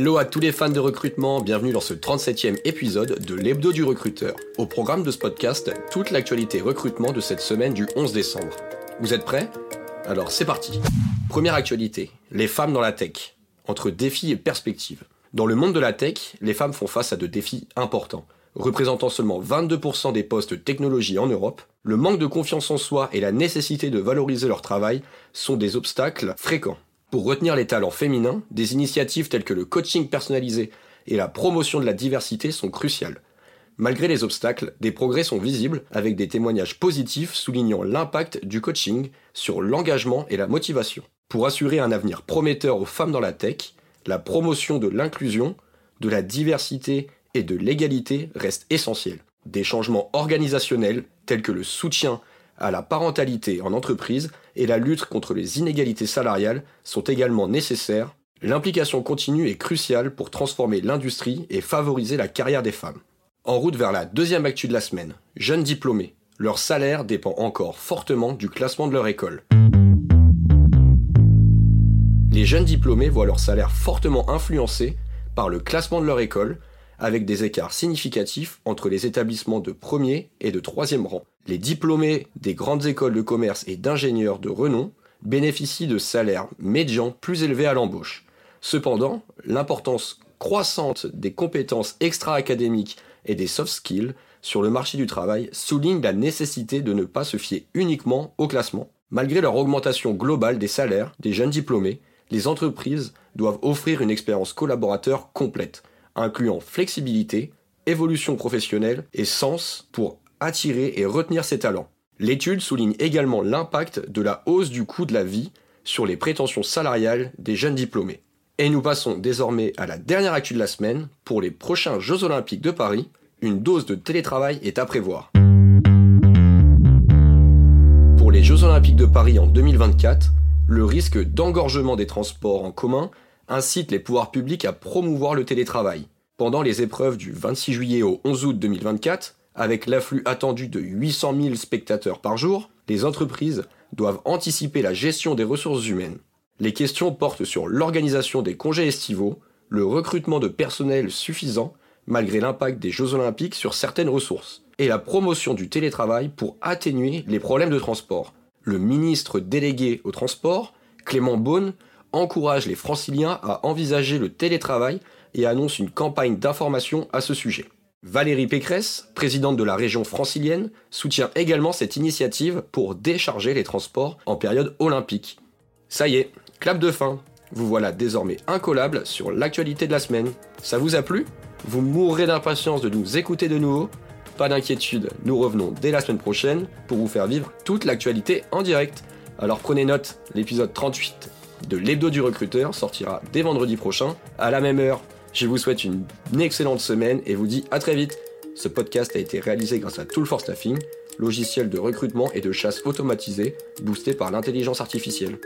Hello à tous les fans de recrutement, bienvenue dans ce 37e épisode de l'Hebdo du recruteur. Au programme de ce podcast, toute l'actualité recrutement de cette semaine du 11 décembre. Vous êtes prêts? Alors c'est parti. Première actualité, les femmes dans la tech, entre défis et perspectives. Dans le monde de la tech, les femmes font face à de défis importants. Représentant seulement 22% des postes technologie en Europe, le manque de confiance en soi et la nécessité de valoriser leur travail sont des obstacles fréquents. Pour retenir les talents féminins, des initiatives telles que le coaching personnalisé et la promotion de la diversité sont cruciales. Malgré les obstacles, des progrès sont visibles avec des témoignages positifs soulignant l'impact du coaching sur l'engagement et la motivation. Pour assurer un avenir prometteur aux femmes dans la tech, la promotion de l'inclusion, de la diversité et de l'égalité reste essentielle. Des changements organisationnels tels que le soutien à la parentalité en entreprise et la lutte contre les inégalités salariales sont également nécessaires. L'implication continue est cruciale pour transformer l'industrie et favoriser la carrière des femmes. En route vers la deuxième actu de la semaine, jeunes diplômés. Leur salaire dépend encore fortement du classement de leur école. Les jeunes diplômés voient leur salaire fortement influencé par le classement de leur école, avec des écarts significatifs entre les établissements de premier et de troisième rang. Les diplômés des grandes écoles de commerce et d'ingénieurs de renom bénéficient de salaires médians plus élevés à l'embauche. Cependant, l'importance croissante des compétences extra-académiques et des soft skills sur le marché du travail souligne la nécessité de ne pas se fier uniquement au classement. Malgré leur augmentation globale des salaires des jeunes diplômés, les entreprises doivent offrir une expérience collaborateur complète, incluant flexibilité, évolution professionnelle et sens pour attirer et retenir ses talents. L'étude souligne également l'impact de la hausse du coût de la vie sur les prétentions salariales des jeunes diplômés. Et nous passons désormais à la dernière actu de la semaine. Pour les prochains Jeux Olympiques de Paris, une dose de télétravail est à prévoir. Pour les Jeux Olympiques de Paris en 2024, le risque d'engorgement des transports en commun incite les pouvoirs publics à promouvoir le télétravail. Pendant les épreuves du 26 juillet au 11 août 2024, avec l'afflux attendu de 800 000 spectateurs par jour, les entreprises doivent anticiper la gestion des ressources humaines. Les questions portent sur l'organisation des congés estivaux, le recrutement de personnel suffisant malgré l'impact des Jeux olympiques sur certaines ressources, et la promotion du télétravail pour atténuer les problèmes de transport. Le ministre délégué au transport, Clément Beaune, encourage les franciliens à envisager le télétravail et annonce une campagne d'information à ce sujet. Valérie Pécresse, présidente de la région francilienne, soutient également cette initiative pour décharger les transports en période olympique. Ça y est, clap de fin. Vous voilà désormais incollable sur l'actualité de la semaine. Ça vous a plu? Vous mourrez d'impatience de nous écouter de nouveau Pas d'inquiétude, nous revenons dès la semaine prochaine pour vous faire vivre toute l'actualité en direct. Alors prenez note, l'épisode 38 de l'hebdo du recruteur sortira dès vendredi prochain, à la même heure je vous souhaite une excellente semaine et vous dis à très vite. Ce podcast a été réalisé grâce à Tool for Staffing, logiciel de recrutement et de chasse automatisé boosté par l'intelligence artificielle.